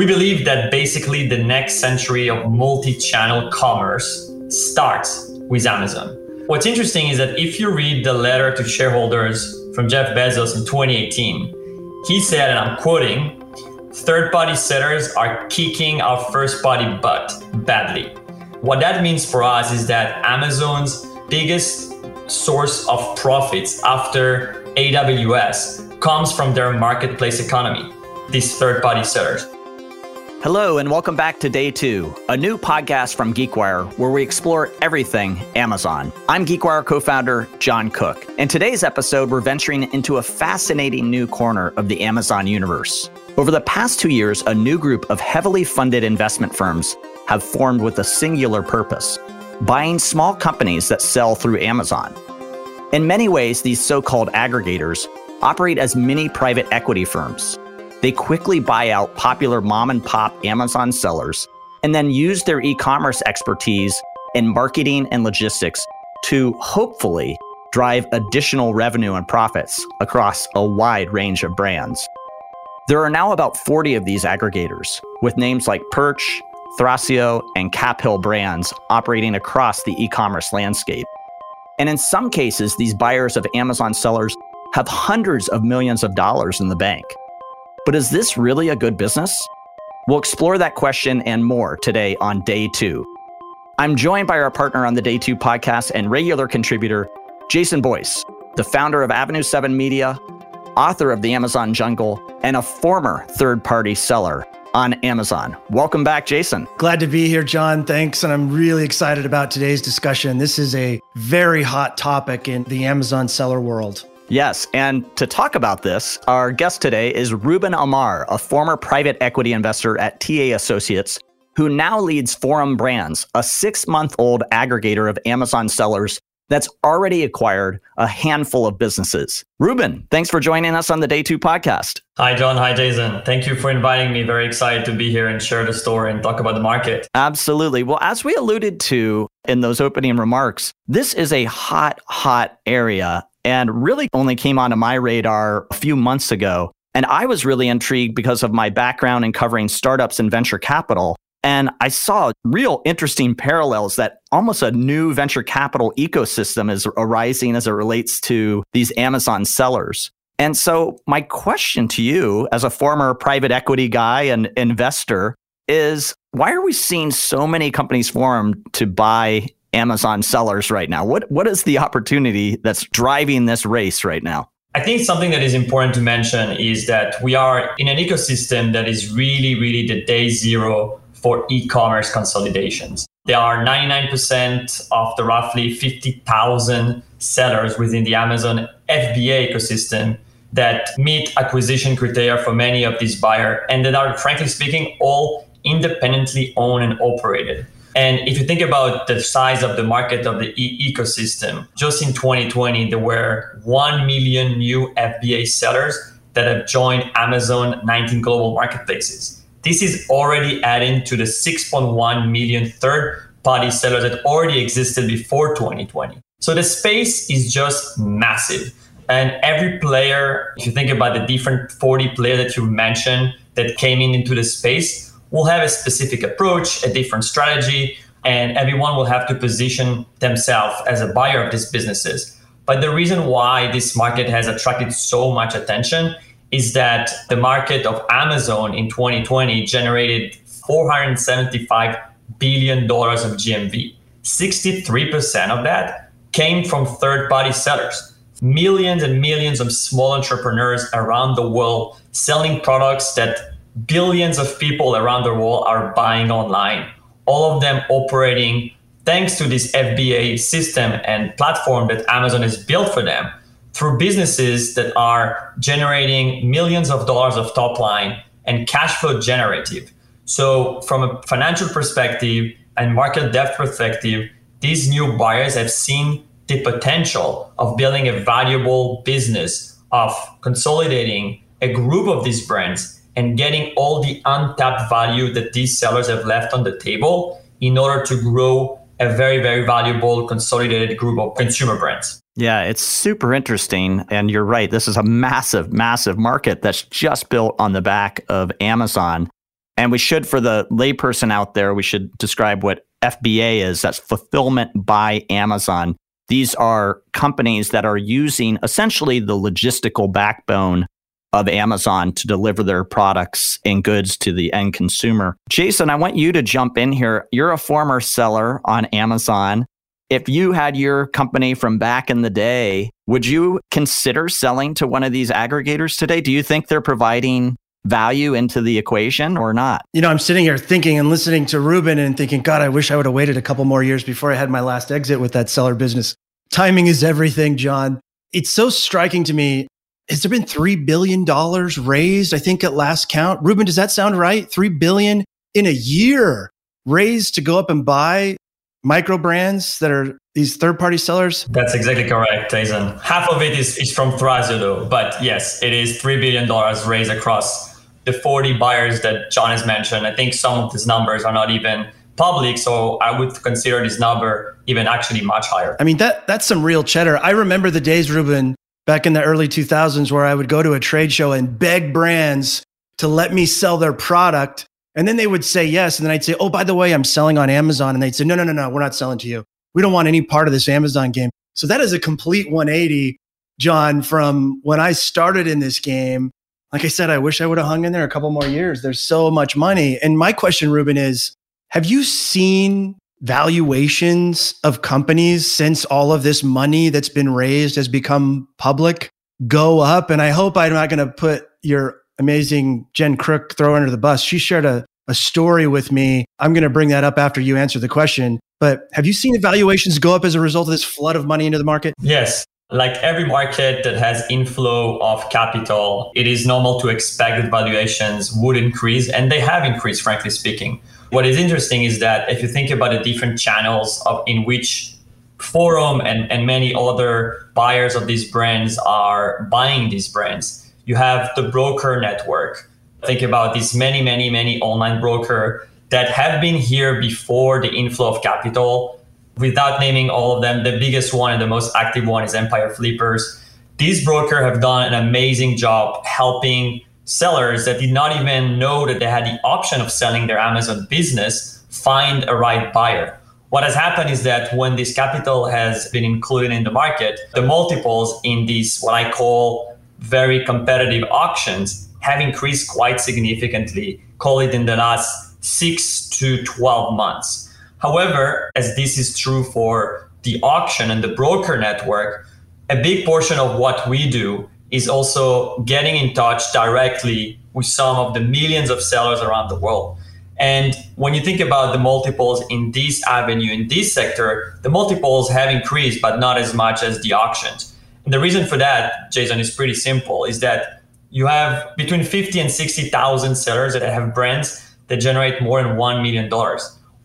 We believe that basically the next century of multi channel commerce starts with Amazon. What's interesting is that if you read the letter to shareholders from Jeff Bezos in 2018, he said, and I'm quoting, third party sellers are kicking our first party butt badly. What that means for us is that Amazon's biggest source of profits after AWS comes from their marketplace economy, these third party sellers. Hello, and welcome back to Day Two, a new podcast from GeekWire where we explore everything Amazon. I'm GeekWire co founder John Cook. In today's episode, we're venturing into a fascinating new corner of the Amazon universe. Over the past two years, a new group of heavily funded investment firms have formed with a singular purpose buying small companies that sell through Amazon. In many ways, these so called aggregators operate as mini private equity firms they quickly buy out popular mom and pop Amazon sellers and then use their e commerce expertise in marketing and logistics to hopefully drive additional revenue and profits across a wide range of brands. There are now about 40 of these aggregators, with names like Perch, Thrasio, and Cap Hill brands operating across the e commerce landscape. And in some cases, these buyers of Amazon sellers have hundreds of millions of dollars in the bank. But is this really a good business? We'll explore that question and more today on day two. I'm joined by our partner on the Day Two podcast and regular contributor, Jason Boyce, the founder of Avenue 7 Media, author of The Amazon Jungle, and a former third party seller on Amazon. Welcome back, Jason. Glad to be here, John. Thanks. And I'm really excited about today's discussion. This is a very hot topic in the Amazon seller world. Yes. And to talk about this, our guest today is Ruben Amar, a former private equity investor at TA Associates, who now leads Forum Brands, a six month old aggregator of Amazon sellers that's already acquired a handful of businesses. Ruben, thanks for joining us on the Day Two podcast. Hi, John. Hi, Jason. Thank you for inviting me. Very excited to be here and share the story and talk about the market. Absolutely. Well, as we alluded to in those opening remarks, this is a hot, hot area and really only came onto my radar a few months ago. And I was really intrigued because of my background in covering startups and venture capital. And I saw real interesting parallels that almost a new venture capital ecosystem is arising as it relates to these Amazon sellers. And so, my question to you, as a former private equity guy and investor, is why are we seeing so many companies form to buy Amazon sellers right now? What what is the opportunity that's driving this race right now? I think something that is important to mention is that we are in an ecosystem that is really, really the day zero for e-commerce consolidations. There are 99% of the roughly 50,000 sellers within the Amazon FBA ecosystem that meet acquisition criteria for many of these buyers and that are, frankly speaking, all independently owned and operated. And if you think about the size of the market of the e- ecosystem, just in 2020, there were 1 million new FBA sellers that have joined Amazon 19 global marketplaces. This is already adding to the 6.1 million third party sellers that already existed before 2020. So the space is just massive. And every player, if you think about the different 40 players that you mentioned that came in into the space, will have a specific approach, a different strategy, and everyone will have to position themselves as a buyer of these businesses. But the reason why this market has attracted so much attention is that the market of Amazon in 2020 generated $475 billion of GMV. 63% of that came from third party sellers. Millions and millions of small entrepreneurs around the world selling products that billions of people around the world are buying online, all of them operating thanks to this FBA system and platform that Amazon has built for them through businesses that are generating millions of dollars of top line and cash flow generative. So, from a financial perspective and market depth perspective, these new buyers have seen the potential of building a valuable business, of consolidating a group of these brands and getting all the untapped value that these sellers have left on the table in order to grow a very, very valuable consolidated group of consumer brands. Yeah, it's super interesting. And you're right. This is a massive, massive market that's just built on the back of Amazon. And we should, for the layperson out there, we should describe what FBA is. That's fulfillment by Amazon. These are companies that are using essentially the logistical backbone of Amazon to deliver their products and goods to the end consumer. Jason, I want you to jump in here. You're a former seller on Amazon. If you had your company from back in the day, would you consider selling to one of these aggregators today? Do you think they're providing value into the equation or not? You know, I'm sitting here thinking and listening to Ruben and thinking, God, I wish I would have waited a couple more years before I had my last exit with that seller business. Timing is everything, John. It's so striking to me. Has there been $3 billion raised? I think at last count. Ruben, does that sound right? 3 billion in a year raised to go up and buy micro brands that are these third party sellers? That's exactly correct, Jason. Half of it is, is from Thrasio, though. But yes, it is $3 billion raised across the 40 buyers that John has mentioned. I think some of these numbers are not even public, so I would consider this number even actually much higher. I mean, that that's some real cheddar. I remember the days, Ruben, back in the early 2000s where I would go to a trade show and beg brands to let me sell their product. And then they would say yes. And then I'd say, oh, by the way, I'm selling on Amazon. And they'd say, no, no, no, no, we're not selling to you. We don't want any part of this Amazon game. So that is a complete 180, John, from when I started in this game like I said, I wish I would have hung in there a couple more years. There's so much money. And my question, Ruben, is have you seen valuations of companies since all of this money that's been raised has become public go up? And I hope I'm not going to put your amazing Jen Crook throw under the bus. She shared a, a story with me. I'm going to bring that up after you answer the question. But have you seen valuations go up as a result of this flood of money into the market? Yes like every market that has inflow of capital, it is normal to expect that valuations would increase, and they have increased, frankly speaking. What is interesting is that if you think about the different channels of in which Forum and, and many other buyers of these brands are buying these brands, you have the broker network. Think about these many, many, many online broker that have been here before the inflow of capital without naming all of them, the biggest one and the most active one is Empire Flippers. These broker have done an amazing job helping sellers that did not even know that they had the option of selling their Amazon business find a right buyer. What has happened is that when this capital has been included in the market, the multiples in these, what I call very competitive auctions, have increased quite significantly, call it in the last six to 12 months. However, as this is true for the auction and the broker network, a big portion of what we do is also getting in touch directly with some of the millions of sellers around the world. And when you think about the multiples in this avenue, in this sector, the multiples have increased, but not as much as the auctions. And the reason for that, Jason, is pretty simple is that you have between 50 and 60,000 sellers that have brands that generate more than $1 million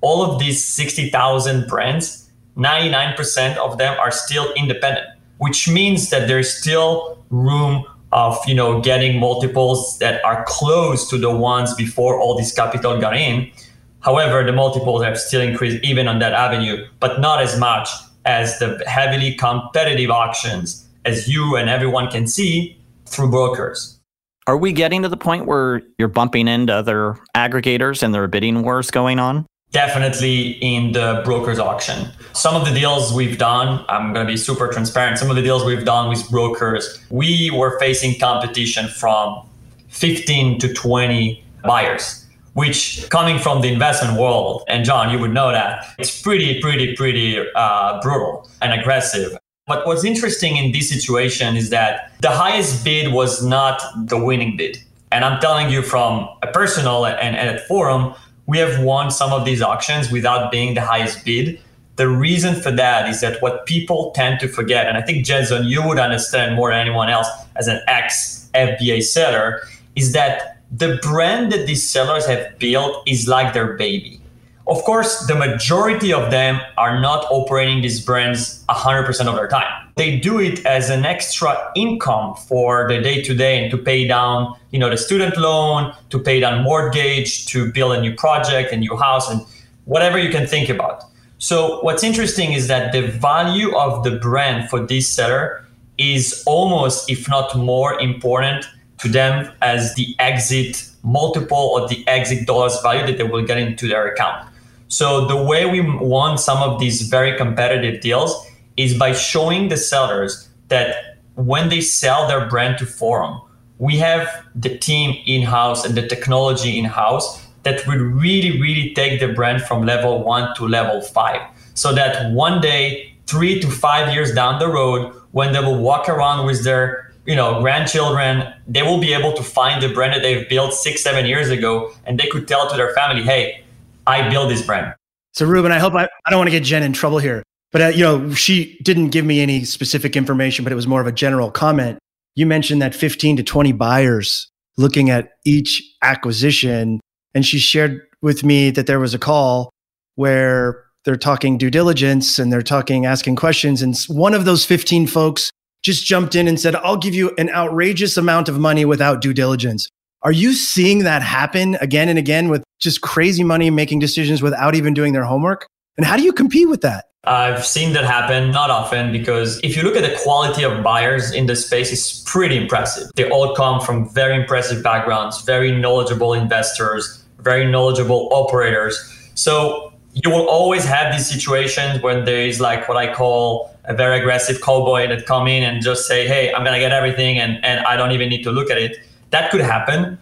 all of these 60,000 brands, 99% of them are still independent, which means that there's still room of you know getting multiples that are close to the ones before all this capital got in. However, the multiples have still increased even on that avenue, but not as much as the heavily competitive auctions as you and everyone can see through brokers. Are we getting to the point where you're bumping into other aggregators and there are bidding wars going on? Definitely in the broker's auction. Some of the deals we've done, I'm going to be super transparent. Some of the deals we've done with brokers, we were facing competition from 15 to 20 buyers, which coming from the investment world, and John, you would know that, it's pretty, pretty, pretty uh, brutal and aggressive. But what's interesting in this situation is that the highest bid was not the winning bid. And I'm telling you from a personal and, and at forum, we have won some of these auctions without being the highest bid. The reason for that is that what people tend to forget, and I think Jason, you would understand more than anyone else as an ex FBA seller, is that the brand that these sellers have built is like their baby. Of course, the majority of them are not operating these brands 100% of their time they do it as an extra income for the day to day and to pay down you know the student loan to pay down mortgage to build a new project a new house and whatever you can think about so what's interesting is that the value of the brand for this seller is almost if not more important to them as the exit multiple or the exit dollars value that they will get into their account. So the way we won some of these very competitive deals is by showing the sellers that when they sell their brand to Forum, we have the team in-house and the technology in-house that will really, really take the brand from level one to level five. So that one day, three to five years down the road, when they will walk around with their you know grandchildren they will be able to find the brand that they've built six seven years ago and they could tell to their family hey i built this brand so ruben i hope i, I don't want to get jen in trouble here but uh, you know she didn't give me any specific information but it was more of a general comment you mentioned that 15 to 20 buyers looking at each acquisition and she shared with me that there was a call where they're talking due diligence and they're talking asking questions and one of those 15 folks just jumped in and said, I'll give you an outrageous amount of money without due diligence. Are you seeing that happen again and again with just crazy money making decisions without even doing their homework? And how do you compete with that? I've seen that happen, not often, because if you look at the quality of buyers in the space, it's pretty impressive. They all come from very impressive backgrounds, very knowledgeable investors, very knowledgeable operators. So you will always have these situations when there is like what I call a very aggressive cowboy that come in and just say, "Hey, I'm gonna get everything," and and I don't even need to look at it. That could happen.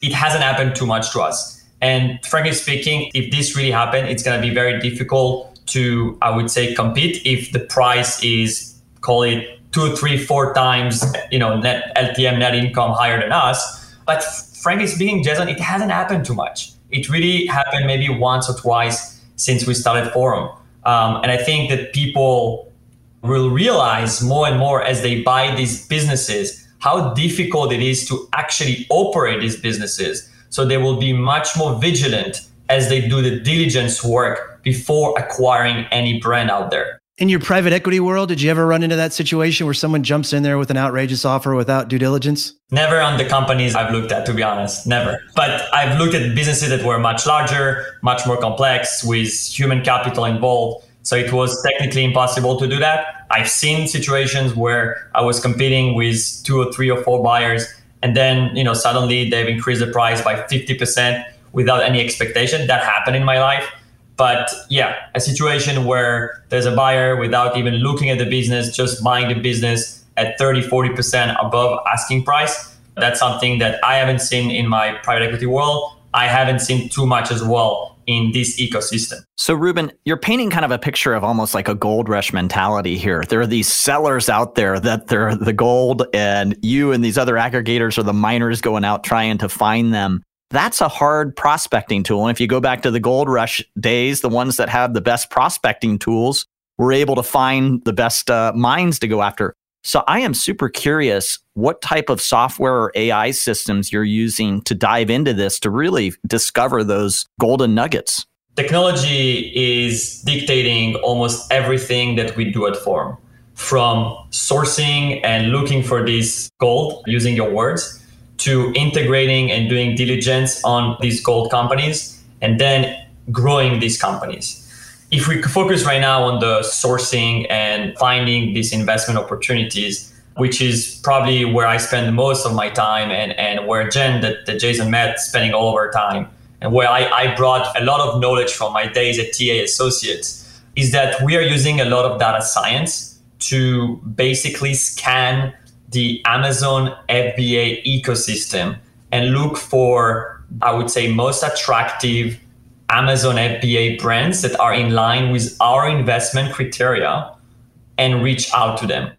It hasn't happened too much to us. And frankly speaking, if this really happened, it's gonna be very difficult to, I would say, compete if the price is call it two, three, four times, you know, net LTM net income higher than us. But frankly speaking, Jason, it hasn't happened too much. It really happened maybe once or twice since we started Forum. Um, and I think that people will realize more and more as they buy these businesses how difficult it is to actually operate these businesses. So they will be much more vigilant as they do the diligence work before acquiring any brand out there. In your private equity world, did you ever run into that situation where someone jumps in there with an outrageous offer without due diligence? Never on the companies I've looked at, to be honest. Never. But I've looked at businesses that were much larger, much more complex, with human capital involved so it was technically impossible to do that. I've seen situations where I was competing with two or three or four buyers, and then you know suddenly they've increased the price by 50% without any expectation. That happened in my life. But yeah, a situation where there's a buyer without even looking at the business, just buying the business at 30, 40% above asking price. That's something that I haven't seen in my private equity world. I haven't seen too much as well in this ecosystem. So, Ruben, you're painting kind of a picture of almost like a gold rush mentality here. There are these sellers out there that they're the gold, and you and these other aggregators are the miners going out trying to find them. That's a hard prospecting tool. And if you go back to the gold rush days, the ones that have the best prospecting tools were able to find the best uh, mines to go after. So I am super curious what type of software or AI systems you're using to dive into this to really discover those golden nuggets. Technology is dictating almost everything that we do at Forum, from sourcing and looking for this gold, using your words, to integrating and doing diligence on these gold companies, and then growing these companies if we focus right now on the sourcing and finding these investment opportunities, which is probably where I spend most of my time and, and where Jen, that, that Jason met, spending all of our time, and where I, I brought a lot of knowledge from my days at TA Associates, is that we are using a lot of data science to basically scan the Amazon FBA ecosystem and look for, I would say, most attractive Amazon FBA brands that are in line with our investment criteria and reach out to them.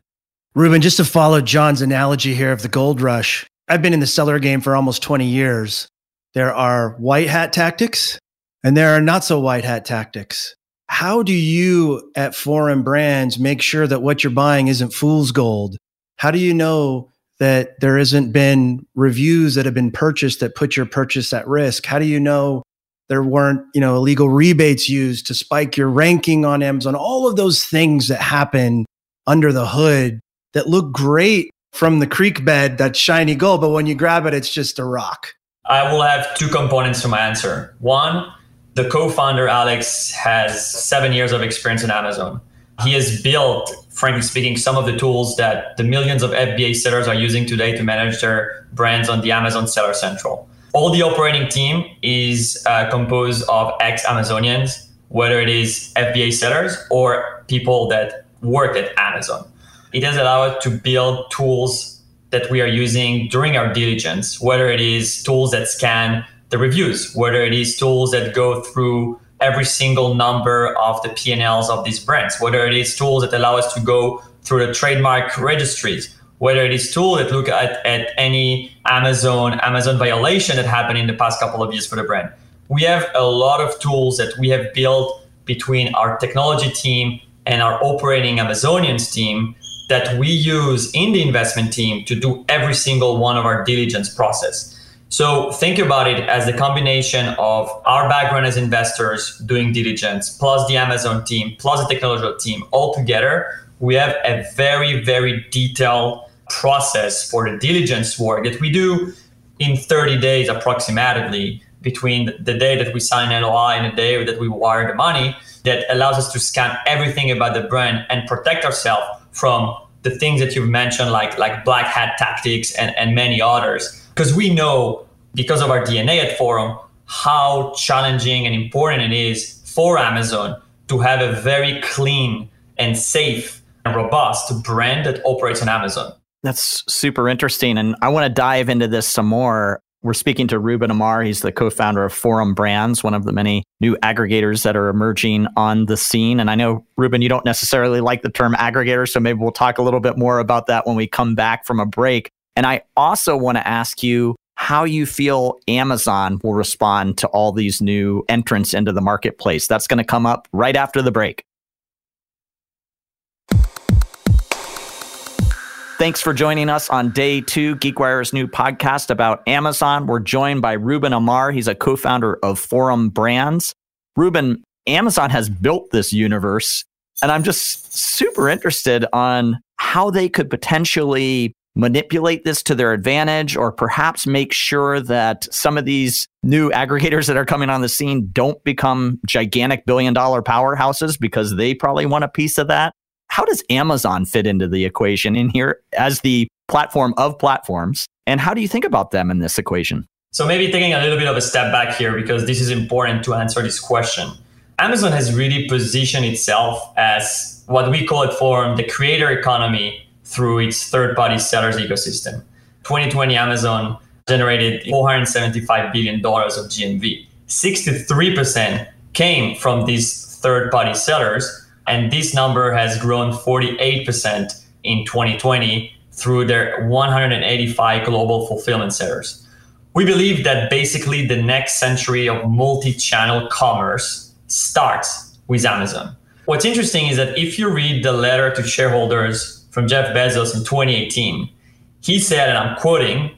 Ruben, just to follow John's analogy here of the gold rush, I've been in the seller game for almost 20 years. There are white hat tactics and there are not so white hat tactics. How do you at Forum Brands make sure that what you're buying isn't fool's gold? How do you know that there hasn't been reviews that have been purchased that put your purchase at risk? How do you know there weren't, you know, illegal rebates used to spike your ranking on Amazon, all of those things that happen under the hood that look great from the creek bed, that shiny gold, but when you grab it, it's just a rock. I will have two components to my answer. One, the co founder, Alex, has seven years of experience in Amazon. He has built frankly speaking, some of the tools that the millions of FBA sellers are using today to manage their brands on the Amazon Seller Central. All the operating team is uh, composed of ex Amazonians, whether it is FBA sellers or people that work at Amazon. It has allowed us to build tools that we are using during our diligence, whether it is tools that scan the reviews, whether it is tools that go through every single number of the P&Ls of these brands, whether it is tools that allow us to go through the trademark registries, whether it is tools that look at, at any Amazon Amazon violation that happened in the past couple of years for the brand. We have a lot of tools that we have built between our technology team and our operating Amazonians team that we use in the investment team to do every single one of our diligence process. So think about it as the combination of our background as investors doing diligence, plus the Amazon team, plus the technological team all together. We have a very, very detailed process for the diligence work that we do in 30 days approximately between the day that we sign an LOI and the day that we wire the money that allows us to scan everything about the brand and protect ourselves from the things that you've mentioned like like black hat tactics and, and many others because we know because of our DNA at Forum how challenging and important it is for Amazon to have a very clean and safe and robust brand that operates on Amazon. That's super interesting. And I want to dive into this some more. We're speaking to Ruben Amar. He's the co founder of Forum Brands, one of the many new aggregators that are emerging on the scene. And I know, Ruben, you don't necessarily like the term aggregator. So maybe we'll talk a little bit more about that when we come back from a break. And I also want to ask you how you feel Amazon will respond to all these new entrants into the marketplace. That's going to come up right after the break. Thanks for joining us on day two, GeekWire's new podcast about Amazon. We're joined by Ruben Amar. He's a co founder of Forum Brands. Ruben, Amazon has built this universe, and I'm just super interested on how they could potentially manipulate this to their advantage or perhaps make sure that some of these new aggregators that are coming on the scene don't become gigantic billion dollar powerhouses because they probably want a piece of that. How does Amazon fit into the equation in here as the platform of platforms? And how do you think about them in this equation? So, maybe taking a little bit of a step back here because this is important to answer this question. Amazon has really positioned itself as what we call it for the creator economy through its third party sellers ecosystem. 2020 Amazon generated $475 billion of GMV. 63% came from these third party sellers, and this number has grown 48% in 2020 through their 185 global fulfillment centers. We believe that basically the next century of multi channel commerce starts with Amazon. What's interesting is that if you read the letter to shareholders from Jeff Bezos in 2018. He said, and I'm quoting,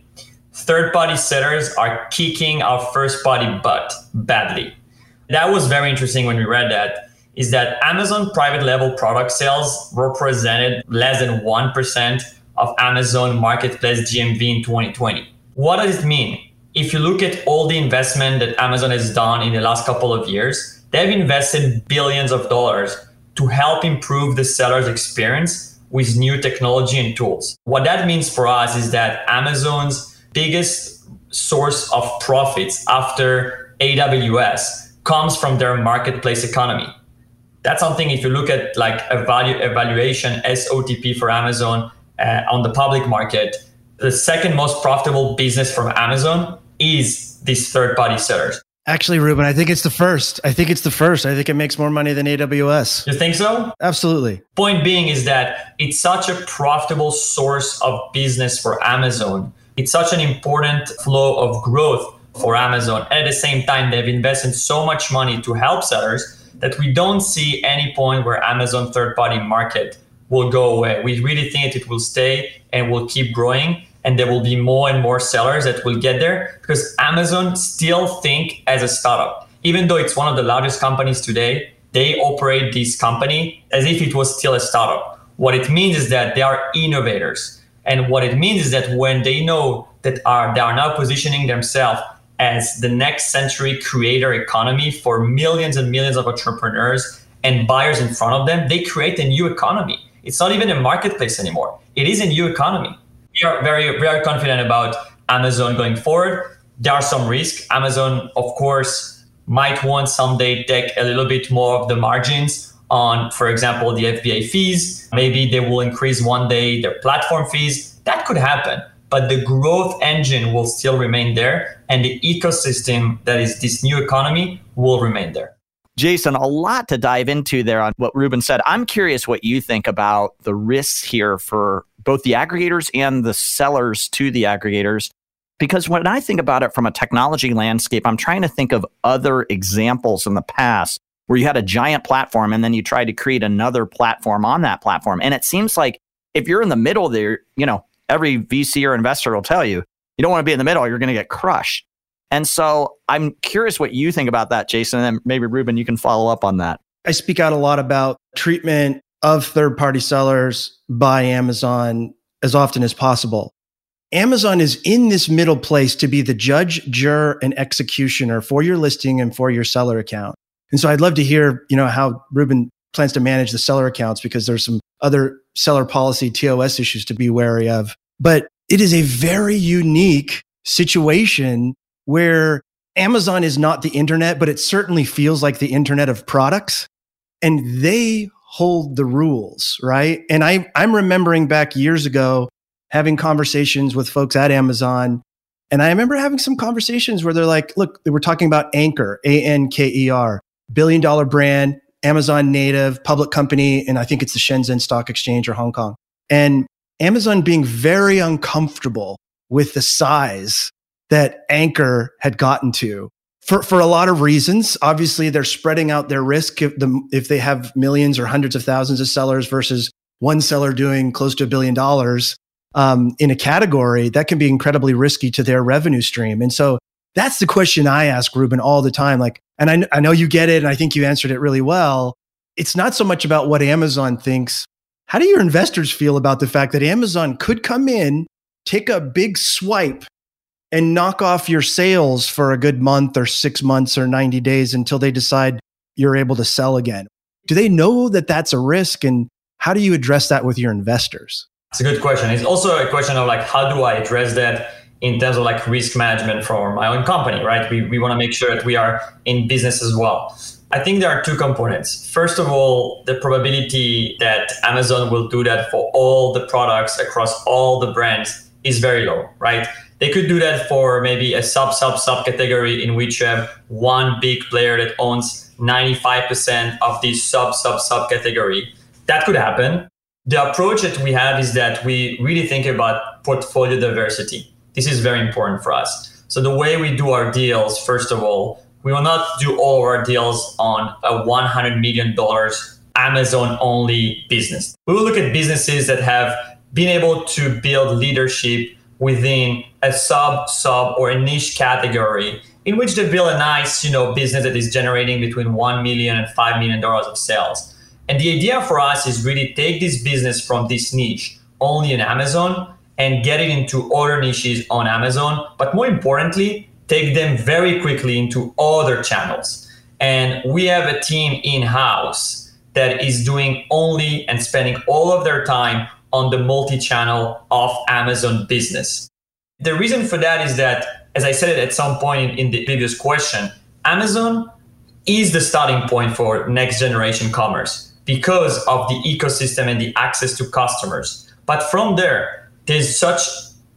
third party sellers are kicking our first party butt badly. That was very interesting when we read that. Is that Amazon private label product sales represented less than 1% of Amazon marketplace GMV in 2020. What does it mean? If you look at all the investment that Amazon has done in the last couple of years, they've invested billions of dollars to help improve the seller's experience with new technology and tools. What that means for us is that Amazon's biggest source of profits after AWS comes from their marketplace economy. That's something if you look at like a value evaluation SOTP for Amazon uh, on the public market, the second most profitable business from Amazon is these third party sellers. Actually, Ruben, I think it's the first. I think it's the first. I think it makes more money than AWS. You think so? Absolutely. Point being is that it's such a profitable source of business for Amazon. It's such an important flow of growth for Amazon. And at the same time, they've invested so much money to help sellers that we don't see any point where Amazon third party market will go away. We really think it will stay and will keep growing and there will be more and more sellers that will get there because Amazon still think as a startup. Even though it's one of the largest companies today, they operate this company as if it was still a startup. What it means is that they are innovators. And what it means is that when they know that are they are now positioning themselves as the next century creator economy for millions and millions of entrepreneurs and buyers in front of them, they create a new economy It's not even a marketplace anymore. It is a new economy. We are very, very confident about Amazon going forward. There are some risks. Amazon, of course, might want someday take a little bit more of the margins on, for example, the FBA fees. Maybe they will increase one day their platform fees. That could happen but the growth engine will still remain there and the ecosystem that is this new economy will remain there. Jason, a lot to dive into there on what Ruben said. I'm curious what you think about the risks here for both the aggregators and the sellers to the aggregators. Because when I think about it from a technology landscape, I'm trying to think of other examples in the past where you had a giant platform and then you tried to create another platform on that platform. And it seems like if you're in the middle there, you know, every VC or investor will tell you, you don't want to be in the middle, you're going to get crushed. And so I'm curious what you think about that, Jason. And then maybe Ruben, you can follow up on that. I speak out a lot about treatment of third party sellers by Amazon as often as possible. Amazon is in this middle place to be the judge, juror, and executioner for your listing and for your seller account. And so I'd love to hear, you know, how Ruben plans to manage the seller accounts because there's some other seller policy TOS issues to be wary of. But it is a very unique situation where Amazon is not the internet, but it certainly feels like the internet of products and they hold the rules, right? And I, I'm remembering back years ago having conversations with folks at Amazon. And I remember having some conversations where they're like, look, they were talking about Anker, A N K E R, billion dollar brand, Amazon native, public company, and I think it's the Shenzhen Stock Exchange or Hong Kong. And Amazon being very uncomfortable with the size that Anker had gotten to for, for a lot of reasons. Obviously, they're spreading out their risk if, the, if they have millions or hundreds of thousands of sellers versus one seller doing close to a billion dollars um, in a category, that can be incredibly risky to their revenue stream. And so that's the question I ask Ruben all the time. Like, and I, I know you get it, and I think you answered it really well. It's not so much about what Amazon thinks. How do your investors feel about the fact that Amazon could come in, take a big swipe, and knock off your sales for a good month or six months or 90 days until they decide you're able to sell again? Do they know that that's a risk? And how do you address that with your investors? It's a good question. It's also a question of like, how do I address that? in terms of like risk management for my own company, right? We, we want to make sure that we are in business as well. I think there are two components. First of all, the probability that Amazon will do that for all the products across all the brands is very low, right? They could do that for maybe a sub sub sub category in which you have one big player that owns 95% of the sub sub sub category. That could happen. The approach that we have is that we really think about portfolio diversity. This is very important for us. So the way we do our deals, first of all, we will not do all of our deals on a $100 million Amazon only business. We will look at businesses that have been able to build leadership within a sub sub or a niche category in which they build a nice you know business that is generating between $1 million and $5 million of sales and the idea for us is really take this business from this niche only in amazon and get it into other niches on Amazon, but more importantly, take them very quickly into other channels. And we have a team in house that is doing only and spending all of their time on the multi channel of Amazon business. The reason for that is that, as I said at some point in the previous question, Amazon is the starting point for next generation commerce because of the ecosystem and the access to customers. But from there, there's such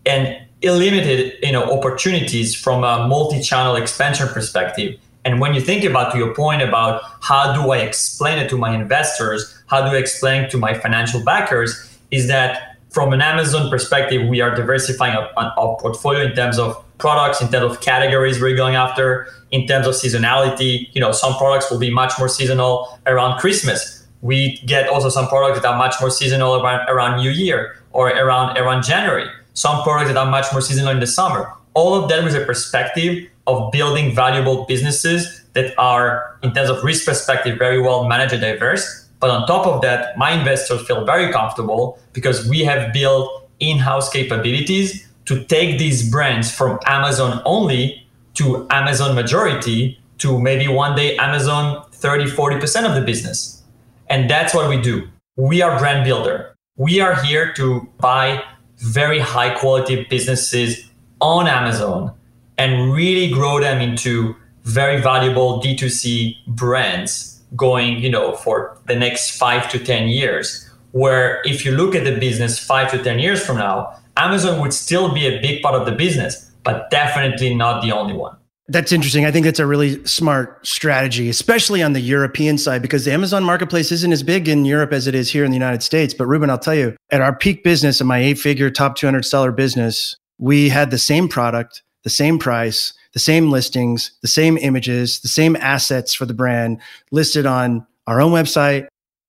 an illimited you know opportunities from a multi-channel expansion perspective. And when you think about your point about how do i explain it to my investors how do i explain to my financial backers is that from an amazon perspective we are diversifying our, our portfolio in terms of products in terms of categories we're going after in terms of seasonality. You know some products will be much more seasonal around christmas. We get also some products that are much more seasonal around, around new year or around around January. Some products that are much more seasonal in the summer. All of that with a perspective of building valuable businesses that are, in terms of risk perspective, very well managed and diverse. But on top of that, my investors feel very comfortable because we have built in-house capabilities to take these brands from Amazon only to Amazon majority to maybe one day Amazon 30, 40% of the business. And that's what we do. we are brand builder. We are here to buy very high quality businesses on Amazon and really grow them into very valuable D2C brands going, you know, for the next 5 to 10 years. Where if you look at the business 5 to 10 years from now, Amazon would still be a big part of the business, but definitely not the only one. That's interesting. I think that's a really smart strategy, especially on the European side, because the Amazon marketplace isn't as big in Europe as it is here in the United States. But Ruben, I'll tell you, at our peak business, in my eight figure top 200 seller business, we had the same product, the same price, the same listings, the same images, the same assets for the brand listed on our own website,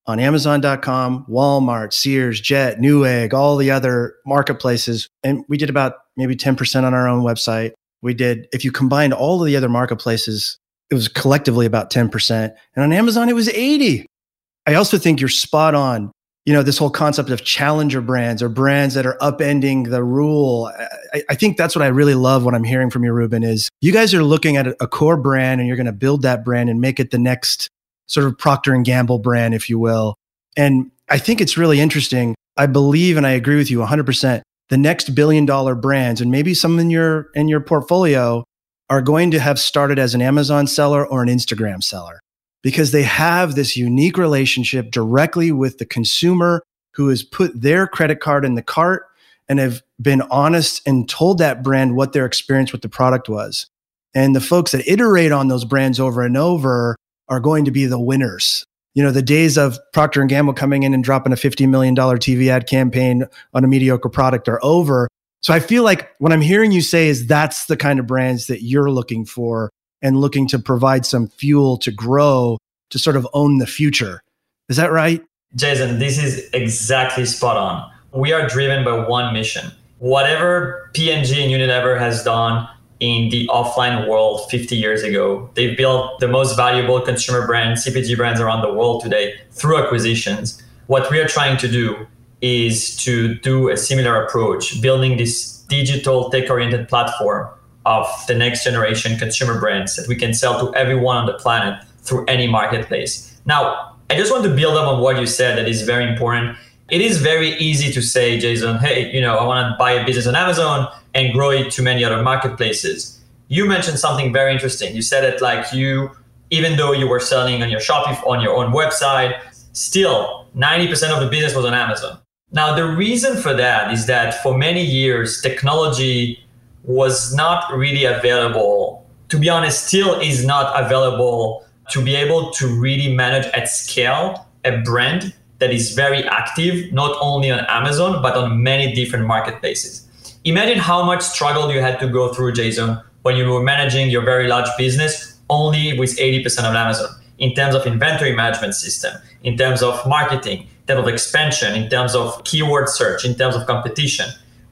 on Amazon.com, Walmart, Sears, Jet, Newegg, all the other marketplaces. And we did about maybe 10% on our own website. We did, if you combined all of the other marketplaces, it was collectively about 10%. And on Amazon, it was 80. I also think you're spot on. You know, this whole concept of challenger brands or brands that are upending the rule. I, I think that's what I really love what I'm hearing from you, Ruben, is you guys are looking at a core brand and you're going to build that brand and make it the next sort of Procter and Gamble brand, if you will. And I think it's really interesting. I believe and I agree with you 100%. The next billion dollar brands and maybe some in your in your portfolio are going to have started as an Amazon seller or an Instagram seller because they have this unique relationship directly with the consumer who has put their credit card in the cart and have been honest and told that brand what their experience with the product was. And the folks that iterate on those brands over and over are going to be the winners. You know, the days of Procter and Gamble coming in and dropping a $50 million TV ad campaign on a mediocre product are over. So I feel like what I'm hearing you say is that's the kind of brands that you're looking for and looking to provide some fuel to grow to sort of own the future. Is that right? Jason, this is exactly spot on. We are driven by one mission. Whatever P&G and Unilever has done in the offline world 50 years ago. They've built the most valuable consumer brands, CPG brands around the world today through acquisitions. What we are trying to do is to do a similar approach, building this digital tech oriented platform of the next generation consumer brands that we can sell to everyone on the planet through any marketplace. Now, I just want to build up on what you said that is very important. It is very easy to say, Jason, hey, you know, I want to buy a business on Amazon and grow it to many other marketplaces. You mentioned something very interesting. You said it like you, even though you were selling on your Shopify on your own website, still 90% of the business was on Amazon. Now, the reason for that is that for many years, technology was not really available. To be honest, still is not available to be able to really manage at scale a brand that is very active, not only on Amazon, but on many different marketplaces. Imagine how much struggle you had to go through, Jason, when you were managing your very large business only with 80% of Amazon in terms of inventory management system, in terms of marketing, in terms of expansion, in terms of keyword search, in terms of competition.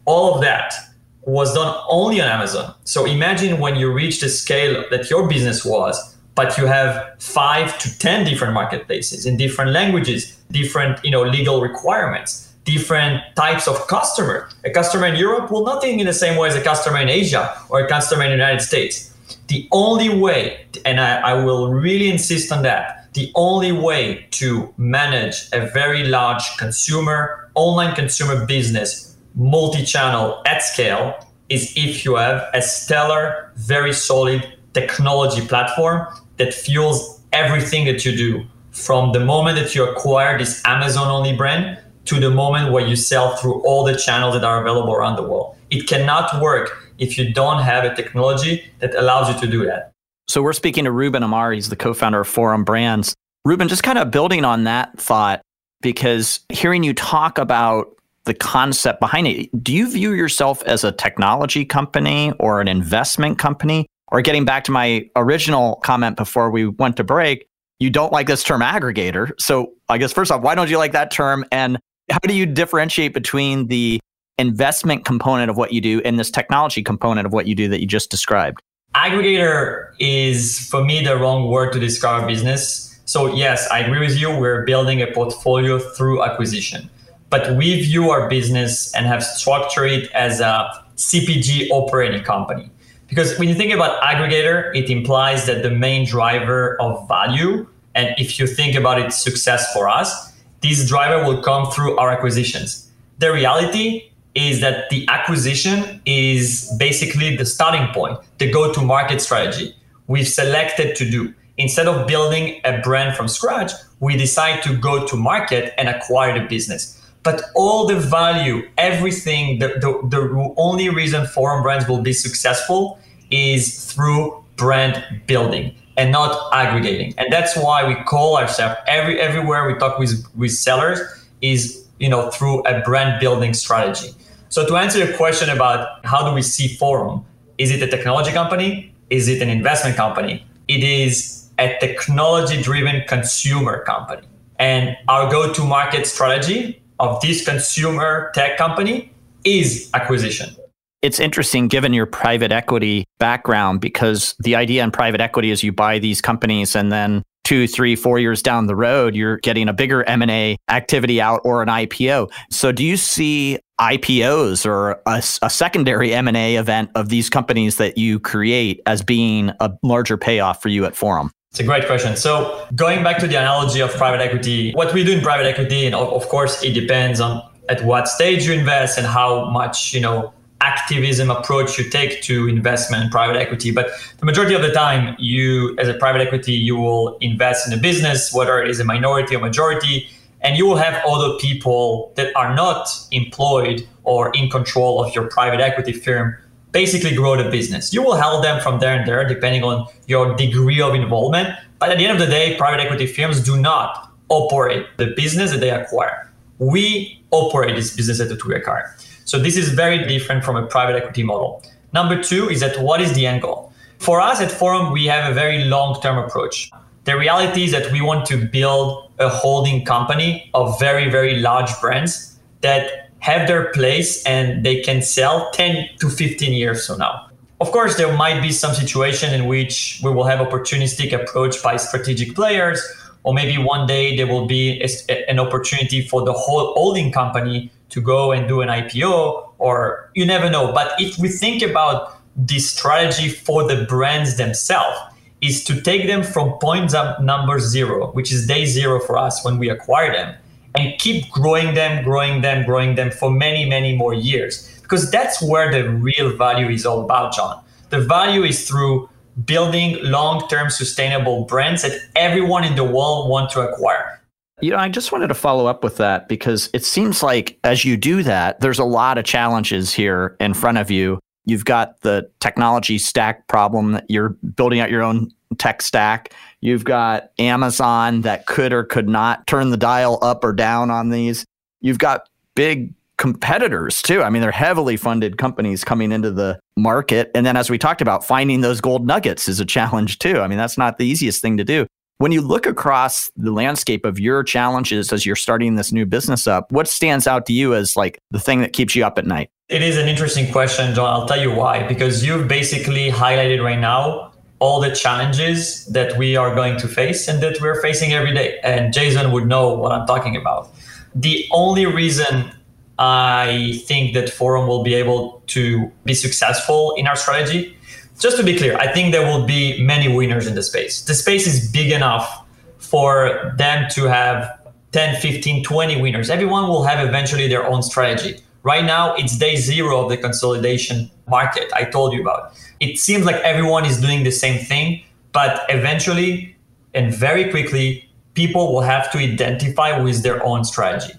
All of that was done only on Amazon. So imagine when you reach the scale that your business was, but you have five to 10 different marketplaces in different languages, different you know, legal requirements different types of customer. A customer in Europe will not think in the same way as a customer in Asia or a customer in the United States. The only way, and I, I will really insist on that, the only way to manage a very large consumer, online consumer business, multi channel at scale is if you have a stellar, very solid technology platform that fuels everything that you do from the moment that you acquire this Amazon only brand to the moment where you sell through all the channels that are available around the world. It cannot work if you don't have a technology that allows you to do that. So we're speaking to Ruben Amar. He's the co-founder of Forum Brands. Ruben, just kind of building on that thought, because hearing you talk about the concept behind it, do you view yourself as a technology company or an investment company? Or getting back to my original comment before we went to break, you don't like this term aggregator. So I guess first off, why don't you like that term? And how do you differentiate between the investment component of what you do and this technology component of what you do that you just described? Aggregator is, for me, the wrong word to describe our business. So, yes, I agree with you. We're building a portfolio through acquisition, but we view our business and have structured it as a CPG operating company. Because when you think about aggregator, it implies that the main driver of value, and if you think about it, success for us, this driver will come through our acquisitions. The reality is that the acquisition is basically the starting point, the go to market strategy we've selected to do. Instead of building a brand from scratch, we decide to go to market and acquire the business. But all the value, everything, the, the, the only reason Forum Brands will be successful is through brand building and not aggregating. And that's why we call ourselves every everywhere we talk with, with sellers is you know through a brand building strategy. So to answer your question about how do we see Forum, is it a technology company? Is it an investment company? It is a technology driven consumer company. And our go to market strategy of this consumer tech company is acquisition. It's interesting given your private equity background because the idea in private equity is you buy these companies and then two, three, four years down the road, you're getting a bigger M&A activity out or an IPO. So do you see IPOs or a, a secondary M&A event of these companies that you create as being a larger payoff for you at Forum? It's a great question. So going back to the analogy of private equity, what we do in private equity, and of course, it depends on at what stage you invest and how much you know activism approach you take to investment in private equity. But the majority of the time, you, as a private equity, you will invest in a business, whether it is a minority or majority, and you will have other people that are not employed or in control of your private equity firm basically grow the business. You will help them from there and there, depending on your degree of involvement. But at the end of the day, private equity firms do not operate the business that they acquire. We operate this business that we acquire. So this is very different from a private equity model. Number two is that what is the end goal? For us at Forum, we have a very long term approach. The reality is that we want to build a holding company of very, very large brands that have their place and they can sell 10 to 15 years from now. Of course, there might be some situation in which we will have opportunistic approach by strategic players, or maybe one day there will be an opportunity for the whole holding company to go and do an IPO, or you never know. But if we think about the strategy for the brands themselves, is to take them from point number zero, which is day zero for us when we acquire them, and keep growing them, growing them, growing them for many, many more years. Because that's where the real value is all about, John. The value is through building long-term sustainable brands that everyone in the world want to acquire. You know, I just wanted to follow up with that because it seems like as you do that, there's a lot of challenges here in front of you. You've got the technology stack problem that you're building out your own tech stack. You've got Amazon that could or could not turn the dial up or down on these. You've got big competitors too. I mean, they're heavily funded companies coming into the market. And then, as we talked about, finding those gold nuggets is a challenge too. I mean, that's not the easiest thing to do. When you look across the landscape of your challenges as you're starting this new business up, what stands out to you as like the thing that keeps you up at night? It is an interesting question, John. I'll tell you why. Because you've basically highlighted right now all the challenges that we are going to face and that we're facing every day. And Jason would know what I'm talking about. The only reason I think that Forum will be able to be successful in our strategy just to be clear, I think there will be many winners in the space. The space is big enough for them to have 10, 15, 20 winners. Everyone will have eventually their own strategy. Right now, it's day zero of the consolidation market I told you about. It seems like everyone is doing the same thing, but eventually and very quickly, people will have to identify with their own strategy.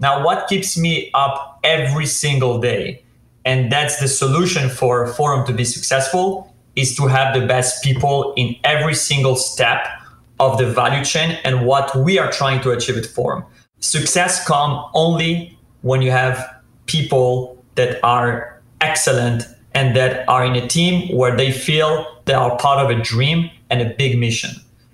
Now, what keeps me up every single day and that's the solution for a Forum to be successful is to have the best people in every single step of the value chain and what we are trying to achieve at Forum. Success come only when you have people that are excellent and that are in a team where they feel they are part of a dream and a big mission.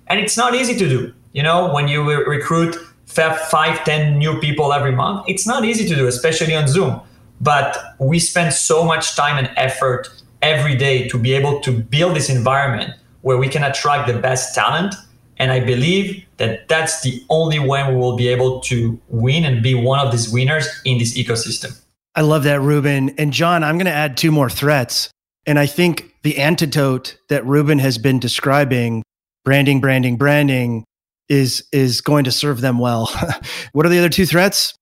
And it's not easy to do. You know when you recruit five ten new people every month it's not easy to do especially on Zoom but we spend so much time and effort every day to be able to build this environment where we can attract the best talent. And I believe that that's the only way we will be able to win and be one of these winners in this ecosystem. I love that, Ruben. And John, I'm going to add two more threats. And I think the antidote that Ruben has been describing branding, branding, branding is is going to serve them well. what are the other two threats?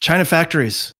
China factories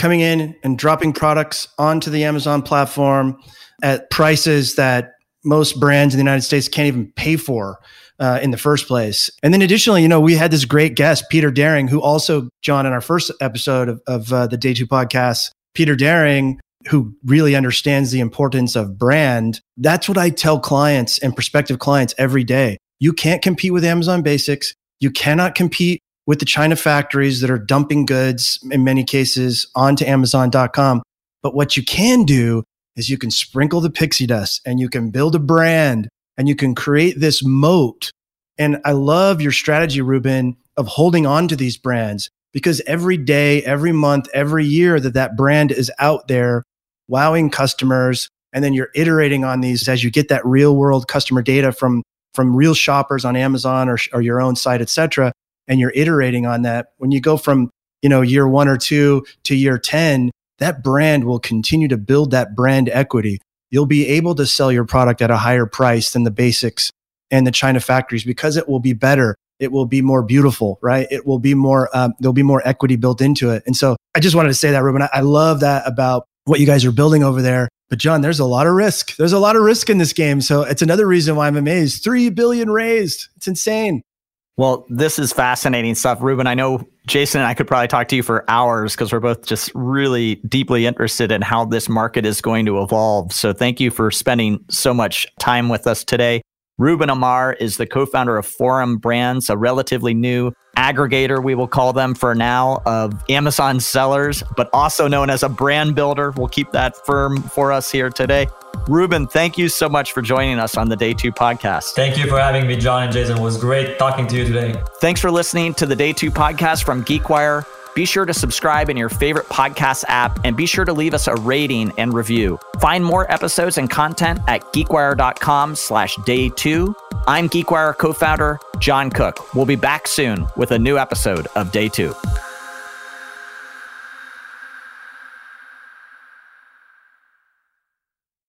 coming in and dropping products onto the Amazon platform at prices that most brands in the United States can't even pay for uh, in the first place. And then additionally, you know, we had this great guest, Peter Daring, who also, John, in our first episode of, of uh, the Day Two podcast, Peter Daring, who really understands the importance of brand. That's what I tell clients and prospective clients every day. You can't compete with Amazon Basics. You cannot compete with the China factories that are dumping goods in many cases onto Amazon.com. But what you can do is you can sprinkle the pixie dust and you can build a brand and you can create this moat. And I love your strategy, Ruben, of holding on to these brands because every day, every month, every year that that brand is out there, wowing customers, and then you're iterating on these as you get that real world customer data from from real shoppers on Amazon or, or your own site, et cetera, and you're iterating on that. When you go from you know year one or two to year ten, that brand will continue to build that brand equity. You'll be able to sell your product at a higher price than the basics and the China factories because it will be better. It will be more beautiful, right? It will be more, um, there'll be more equity built into it. And so I just wanted to say that, Ruben. I, I love that about what you guys are building over there. But John, there's a lot of risk. There's a lot of risk in this game. So it's another reason why I'm amazed. Three billion raised. It's insane. Well, this is fascinating stuff. Ruben, I know Jason and I could probably talk to you for hours because we're both just really deeply interested in how this market is going to evolve. So thank you for spending so much time with us today. Ruben Amar is the co founder of Forum Brands, a relatively new aggregator, we will call them for now, of Amazon sellers, but also known as a brand builder. We'll keep that firm for us here today. Ruben, thank you so much for joining us on the Day 2 podcast. Thank you for having me, John and Jason. It was great talking to you today. Thanks for listening to the Day 2 podcast from GeekWire. Be sure to subscribe in your favorite podcast app and be sure to leave us a rating and review. Find more episodes and content at geekwire.com slash day two. I'm GeekWire co-founder John Cook. We'll be back soon with a new episode of Day Two.